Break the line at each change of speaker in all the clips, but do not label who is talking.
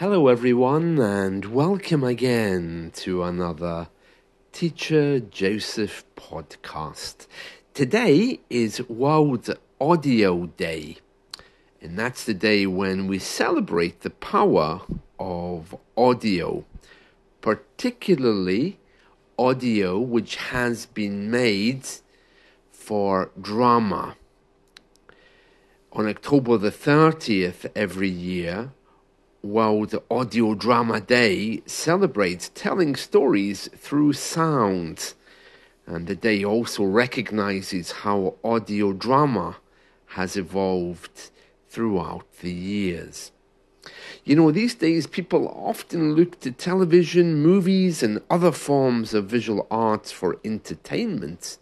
Hello, everyone, and welcome again to another Teacher Joseph podcast. Today is World Audio Day, and that's the day when we celebrate the power of audio, particularly audio which has been made for drama. On October the 30th every year, World Audio Drama Day celebrates telling stories through sound. And the day also recognizes how audio drama has evolved throughout the years. You know, these days people often look to television, movies, and other forms of visual arts for entertainment.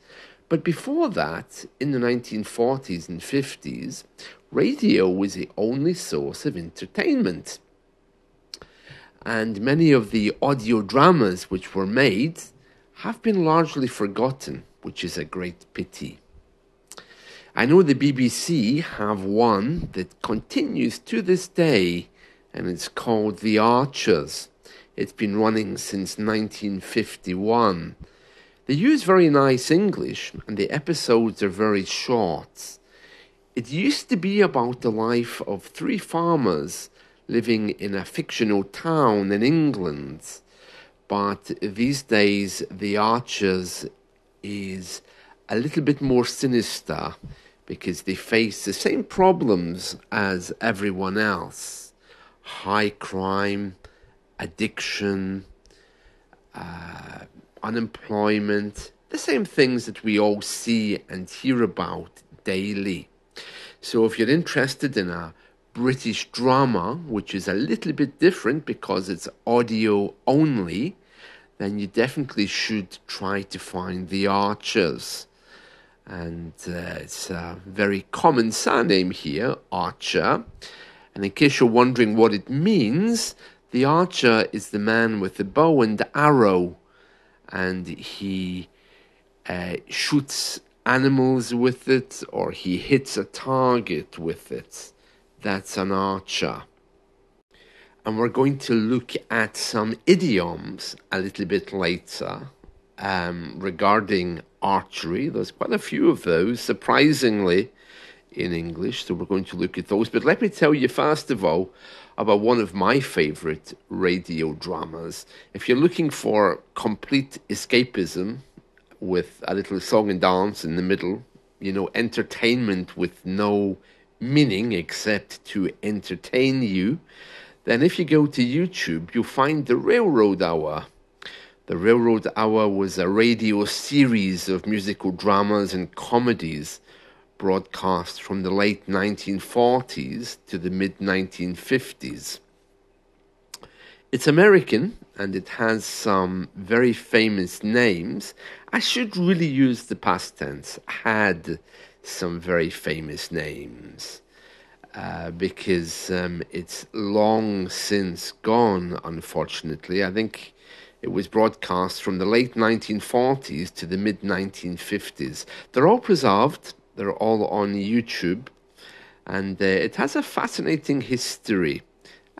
But before that, in the 1940s and 50s, radio was the only source of entertainment and many of the audio dramas which were made have been largely forgotten, which is a great pity. I know the BBC have one that continues to this day, and it's called The Archers. It's been running since 1951. They use very nice English, and the episodes are very short. It used to be about the life of three farmers living in a fictional town in England. But these days, The Archers is a little bit more sinister because they face the same problems as everyone else high crime, addiction, uh, unemployment, the same things that we all see and hear about daily. So, if you're interested in a British drama, which is a little bit different because it's audio only, then you definitely should try to find The Archers. And uh, it's a very common surname here, Archer. And in case you're wondering what it means, the archer is the man with the bow and arrow, and he uh, shoots animals with it or he hits a target with it that's an archer. And we're going to look at some idioms a little bit later um, regarding archery. There's quite a few of those, surprisingly, in English. So we're going to look at those. But let me tell you, first of all, about one of my favorite radio dramas. If you're looking for complete escapism with a little song and dance in the middle, you know, entertainment with no meaning except to entertain you, then if you go to YouTube, you'll find the Railroad Hour. The Railroad Hour was a radio series of musical dramas and comedies broadcast from the late 1940s to the mid 1950s. It's American and it has some very famous names. I should really use the past tense, had some very famous names. Uh, because um, it's long since gone, unfortunately. I think it was broadcast from the late 1940s to the mid 1950s. They're all preserved, they're all on YouTube, and uh, it has a fascinating history.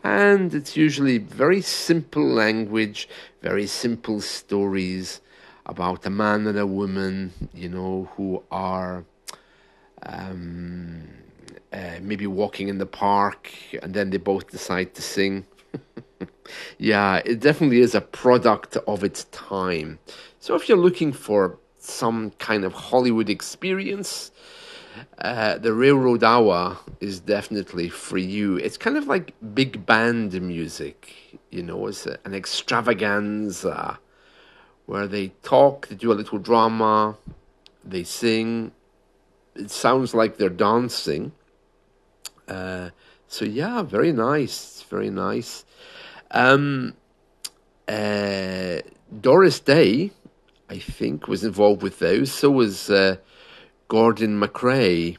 And it's usually very simple language, very simple stories about a man and a woman, you know, who are maybe walking in the park, and then they both decide to sing. yeah, it definitely is a product of its time. So if you're looking for some kind of Hollywood experience, uh, the Railroad Hour is definitely for you. It's kind of like big band music, you know, it's an extravaganza where they talk, they do a little drama, they sing, it sounds like they're dancing. Uh, so yeah, very nice, very nice. Um, uh, Doris Day, I think, was involved with those. So was uh, Gordon MacRae,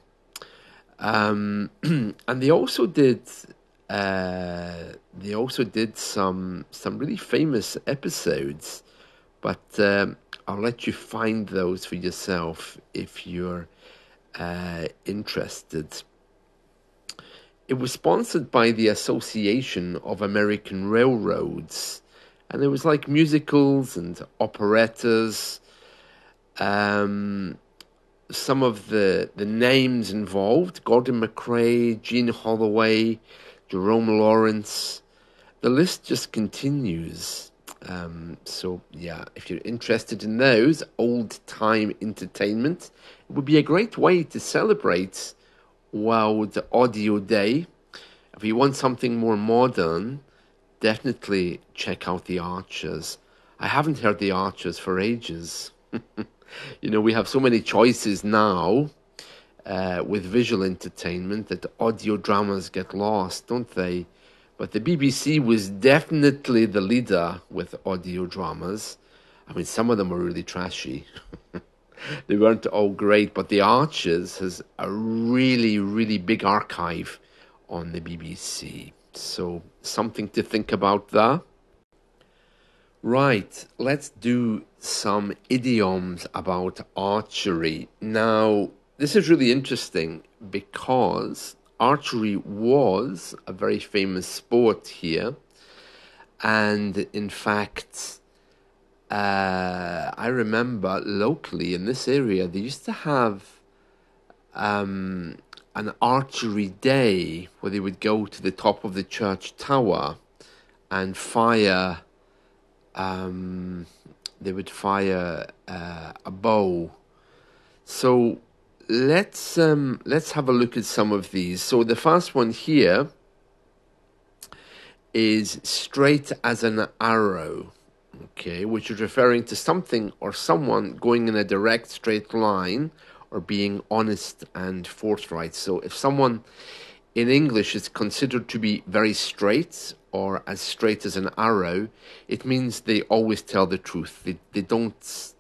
um, and they also did. Uh, they also did some some really famous episodes, but um, I'll let you find those for yourself if you're uh, interested. It was sponsored by the Association of American Railroads, and it was like musicals and operettas. Um, some of the the names involved: Gordon MacRae, Jean Holloway, Jerome Lawrence. The list just continues. Um, so yeah, if you're interested in those old time entertainment, it would be a great way to celebrate World Audio Day. If you want something more modern, definitely check out the Archers. I haven't heard the Archers for ages. you know, we have so many choices now uh, with visual entertainment that audio dramas get lost, don't they? But the BBC was definitely the leader with audio dramas. I mean, some of them were really trashy. they weren't all great, but The Archers has a really, really big archive on the BBC. So, something to think about there. Right, let's do some idioms about archery. Now, this is really interesting because archery was a very famous sport here. And in fact, uh, I remember locally in this area, they used to have um, an archery day where they would go to the top of the church tower and fire um, they would fire uh, a bow. So let's um, let's have a look at some of these. So the first one here is straight as an arrow, okay, which is referring to something or someone going in a direct straight line or being honest and forthright. So if someone in English is considered to be very straight or as straight as an arrow, it means they always tell the truth. They, they don't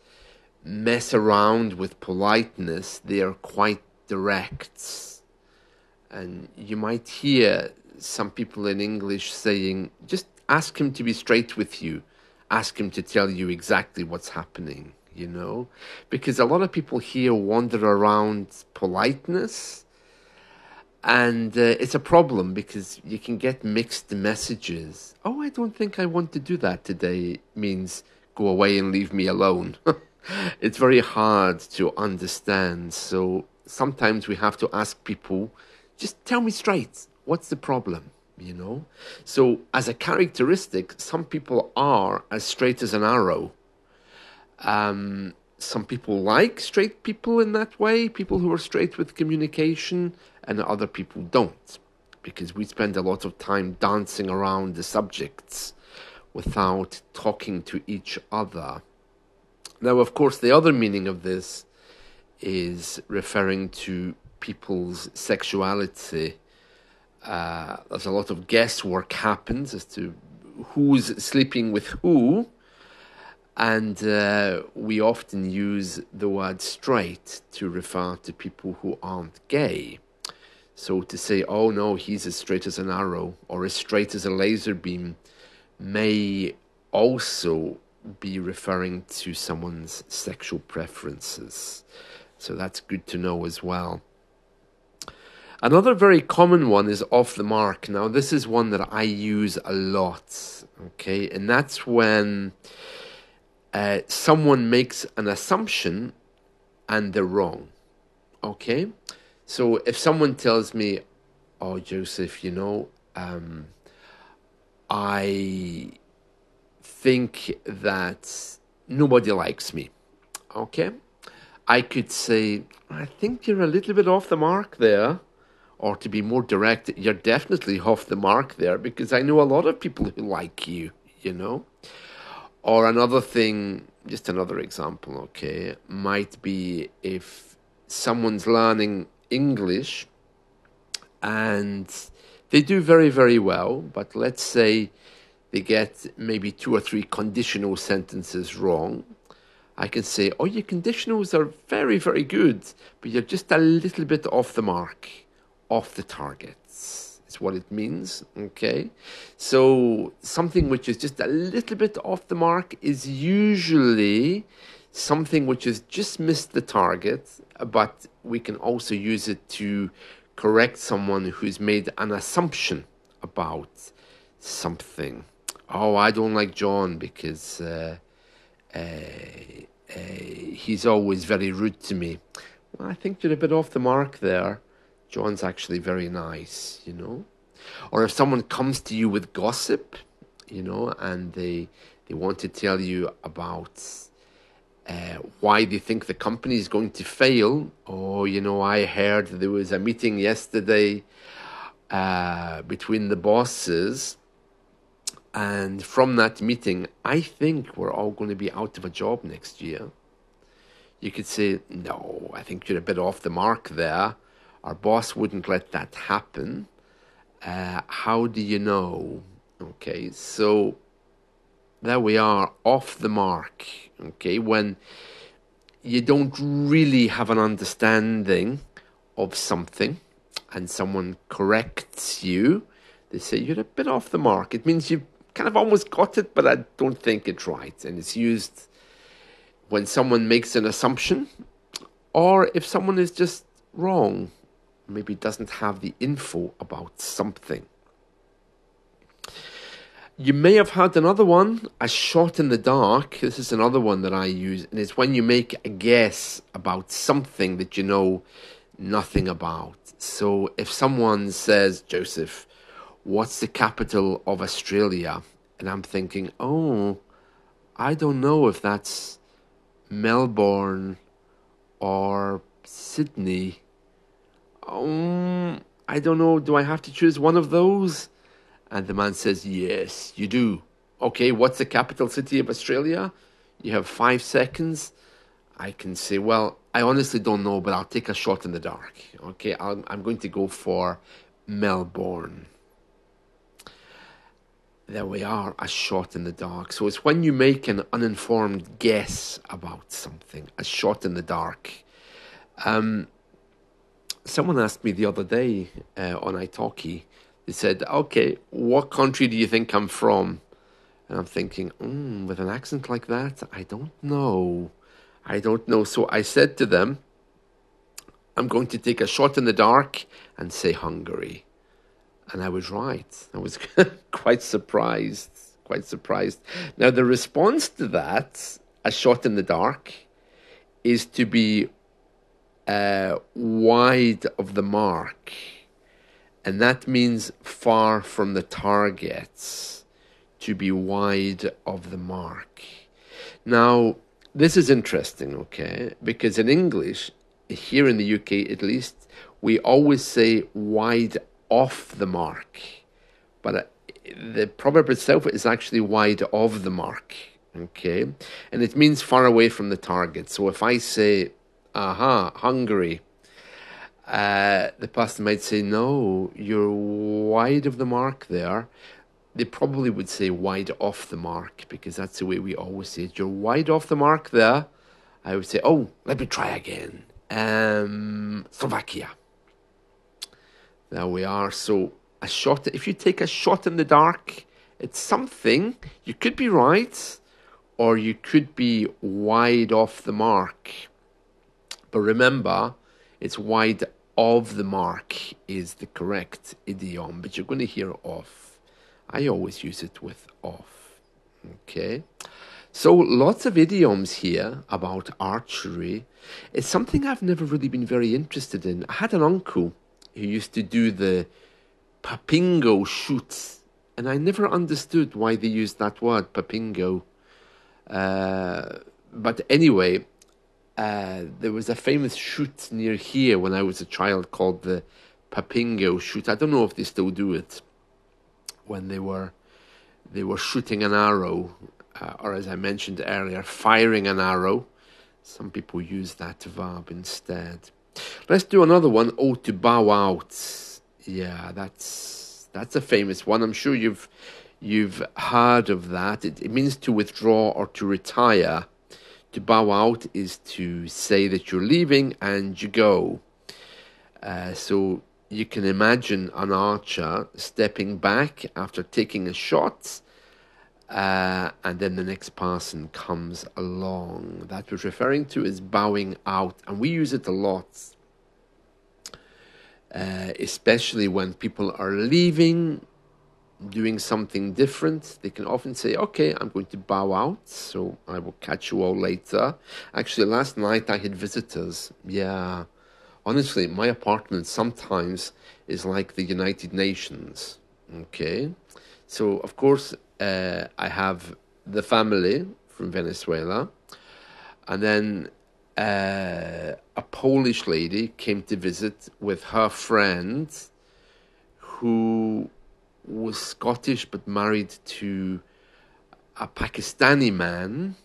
mess around with politeness, they are quite direct. And you might hear some people in English saying, just ask him to be straight with you, ask him to tell you exactly what's happening, you know? Because a lot of people here wander around politeness and uh, it's a problem because you can get mixed messages. Oh, I don't think I want to do that today means go away and leave me alone. it's very hard to understand. So sometimes we have to ask people, just tell me straight, what's the problem? You know? So, as a characteristic, some people are as straight as an arrow. Um, some people like straight people in that way, people who are straight with communication, and other people don't, because we spend a lot of time dancing around the subjects without talking to each other. Now, of course, the other meaning of this is referring to people's sexuality. Uh, there's a lot of guesswork happens as to who's sleeping with who and uh, we often use the word straight to refer to people who aren't gay. So to say, oh no, he's as straight as an arrow or as straight as a laser beam may also be referring to someone's sexual preferences. So that's good to know as well. Another very common one is off the mark. Now, this is one that I use a lot, okay? And that's when uh, someone makes an assumption and they're wrong. Okay? So if someone tells me, oh, Joseph, you know, um, I think that nobody likes me. Okay? I could say, I think you're a little bit off the mark there. Or to be more direct, you're definitely off the mark there because I know a lot of people who like you, you know? Or another thing, just another example, okay, might be if someone's learning English and they do very, very well, but let's say they get maybe two or three conditional sentences wrong. I can say, oh, your conditionals are very, very good, but you're just a little bit off the mark, off the targets. is what it means. Okay, so something which is just a little bit off the mark is usually something which has just missed the target, but we can also use it to correct someone who's made an assumption about something. Oh, I don't like John because uh, uh, uh, he's always very rude to me. Well, I think you're a bit off the mark there. John's actually very nice, you know. Or if someone comes to you with gossip, you know, and they they want to tell you about uh, why they think the company is going to fail. Oh, you know, I heard there was a meeting yesterday uh, between the bosses, and from that meeting, I think we're all going to be out of a job next year. You could say, no, I think you're a bit off the mark there. Our boss wouldn't let that happen. Uh, how do you know? Okay, so there we are, off the mark. Okay, when you don't really have an understanding of something and someone corrects you, they say you're a bit off the mark. It means you've kind of almost got it, but I don't think it's right. And it's used when someone makes an assumption or if someone is just wrong, maybe doesn't have the info about something. You may have had another one, a shot in the dark. This is another one that I use, and it's when you make a guess about something that you know nothing about. So if someone says, Joseph, what's the capital of Australia? And I'm thinking, oh, I don't know if that's Melbourne or Sydney. Um, I don't know. Do I have to choose one of those? And the man says, Yes, you do. Okay, what's the capital city of Australia? You have five seconds. I can say, Well, I honestly don't know, but I'll take a shot in the dark. Okay, i am going to go for Melbourne. There we are, a shot in the dark. So it's when you make an uninformed guess about something, a shot in the dark. Um, someone asked me the other day uh, on italki they said, okay, what country do you think I'm from? And I'm thinking, mm, with an accent like that, I don't know. I don't know. So I said to them, I'm going to take a shot in the dark and say Hungary. And I was right. I was quite surprised. Quite surprised. Now, the response to that, a shot in the dark, is to be uh, wide of the mark and that means far from the targets to be wide of the mark. Now, this is interesting, okay? Because in English, here in the UK at least, we always say wide off the mark. But uh, the proverb itself is actually wide of the mark, okay? And it means far away from the target. So if I say, aha, Hungary, uh, the pastor might say, No, you're wide of the mark there. They probably would say wide off the mark because that's the way we always say it. You're wide off the mark there. I would say, Oh, let me try again. Um, Slovakia. There we are. So, a shot, if you take a shot in the dark, it's something. You could be right or you could be wide off the mark. But remember, it's wide of the mark is the correct idiom, but you're going to hear off. I always use it with off. Okay. So lots of idioms here about archery. It's something I've never really been very interested in. I had an uncle who used to do the papingo shoots, and I never understood why they used that word, papingo. Uh, but anyway, uh, there was a famous shoot near here when I was a child called the Papingo shoot. I don't know if they still do it. When they were they were shooting an arrow, uh, or as I mentioned earlier, firing an arrow. Some people use that verb instead. Let's do another one. Oh, to bow out. Yeah, that's that's a famous one. I'm sure you've you've heard of that. It, it means to withdraw or to retire. To bow out is to say that you're leaving and you go. Uh, so you can imagine an archer stepping back after taking a shot, uh, and then the next person comes along. That was referring to is bowing out, and we use it a lot. uh, especially when people are leaving, doing something different. They can often say, "Okay, I'm going to bow out, so I will catch you all later." Actually, last night I had visitors. Yeah, honestly, my apartment sometimes is like the United Nations. Okay, so of course uh, I have the family from Venezuela, and then uh, a Polish lady came to visit with her friend who was Scottish but married to a Pakistani man.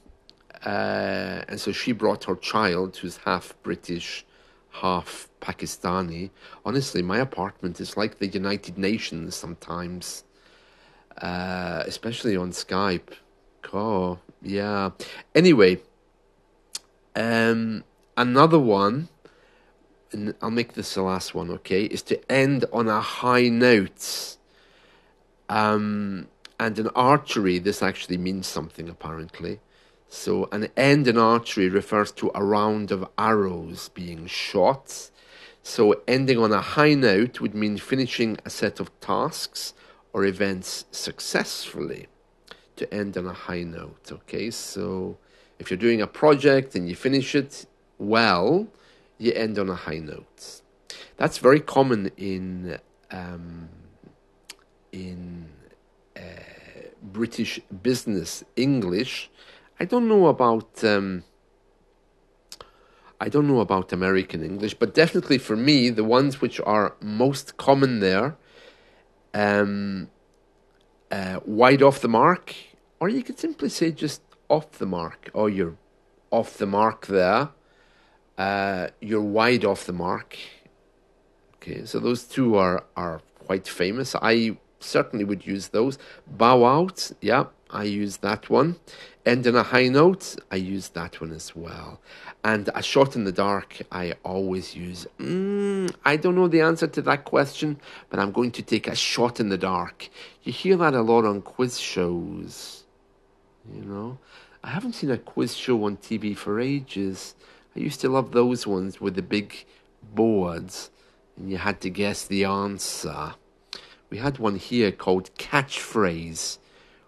Uh, and so she brought her child, who's half British, half Pakistani. Honestly, my apartment is like the United Nations sometimes, uh, especially on Skype. Oh, yeah. Anyway, um, another one, and I'll make this the last one, okay, is to end on a high note. Um, and in archery, this actually means something apparently. So, an end in archery refers to a round of arrows being shot. So, ending on a high note would mean finishing a set of tasks or events successfully. To end on a high note, okay? So, if you're doing a project and you finish it well, you end on a high note. That's very common in um, in uh, British business English. I don't know about um, I don't know about American English, but definitely for me, the ones which are most common there, um, uh, wide off the mark, or you could simply say just off the mark, or you're off the mark there. Uh, you're wide off the mark. Okay, so those two are are quite famous. I certainly would use those. Bow out, yeah, I use that one. End on a high note, I use that one as well. And a shot in the dark, I always use. Mm, I don't know the answer to that question, but I'm going to take a shot in the dark. You hear that a lot on quiz shows, you know. I haven't seen a quiz show on TV for ages. I used to love those ones with the big boards and you had to guess the answer. We had one here called Catchphrase,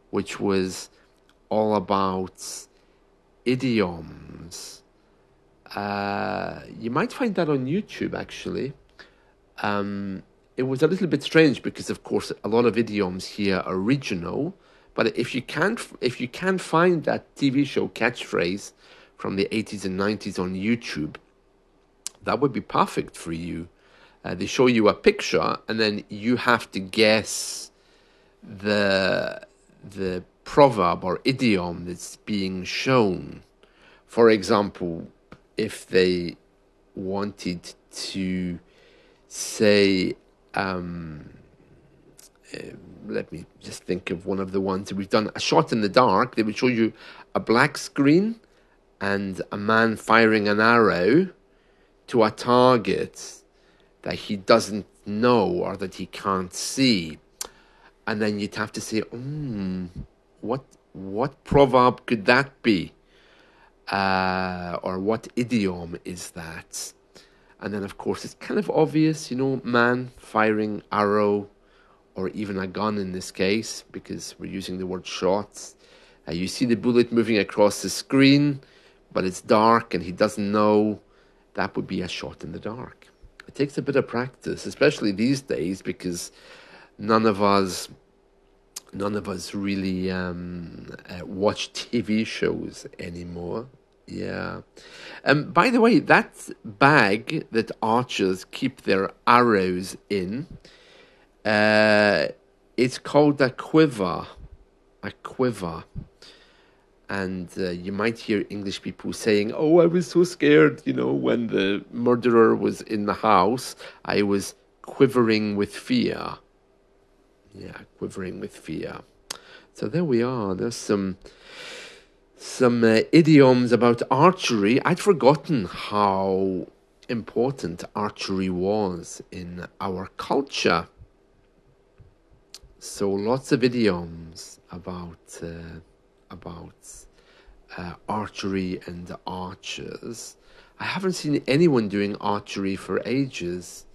which was all about idioms. Uh, you might find that on YouTube actually. Um, it was a little bit strange because, of course, a lot of idioms here are regional but if you can't, if you can find that TV show catchphrase from the 80s and 90s on YouTube, that would be perfect for you. Uh, they show you a picture, and then you have to guess the the proverb or idiom that's being shown. For example, if they wanted to say. Um, uh, let me just think of one of the ones that we've done a shot in the dark. They would show you a black screen and a man firing an arrow to a target that he doesn't know or that he can't see. And then you'd have to say, hmm, what what proverb could that be? Uh, or what idiom is that? And then, of course, it's kind of obvious, you know, man firing arrow or even a gun in this case, because we're using the word shots. Uh, you see the bullet moving across the screen, but it's dark and he doesn't know. That would be a shot in the dark. Takes a bit of practice, especially these days, because none of us, none of us really um, uh, watch TV shows anymore. Yeah. Um, by the way, that bag that archers keep their arrows in uh, it's called a quiver, a quiver. And uh, you might hear English people saying, Oh, I was so scared, you know, when the murderer was in the house. I was quivering with fear. Yeah, quivering with fear. So there we are. There's some some uh, idioms about archery. I'd forgotten how important archery was in our culture. So lots of idioms about uh, about uh, archery and archers. I haven't seen anyone doing archery for ages.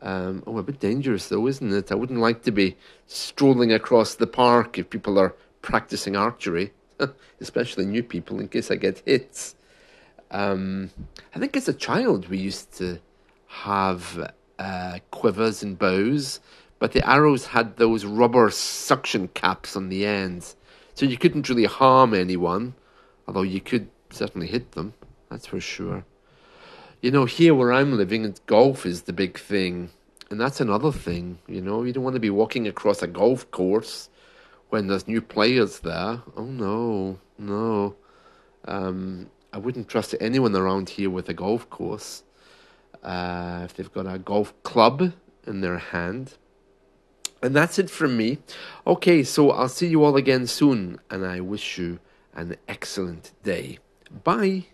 Um, oh, a bit dangerous though, isn't it? I wouldn't like to be strolling across the park if people are practicing archery, especially new people, in case I get hit. Um, I think as a child we used to have uh, quivers and bows, but the arrows had those rubber suction caps on the ends, so you couldn't really harm anyone, although you could certainly hit them, that's for sure. You know, here where I'm living, golf is the big thing. And that's another thing, you know, you don't want to be walking across a golf course when there's new players there. Oh no, no. Um, I wouldn't trust anyone around here with a golf course. Uh, if they've got a golf club in their hand. And that's it from me. Okay, so I'll see you all again soon, and I wish you an excellent day. Bye.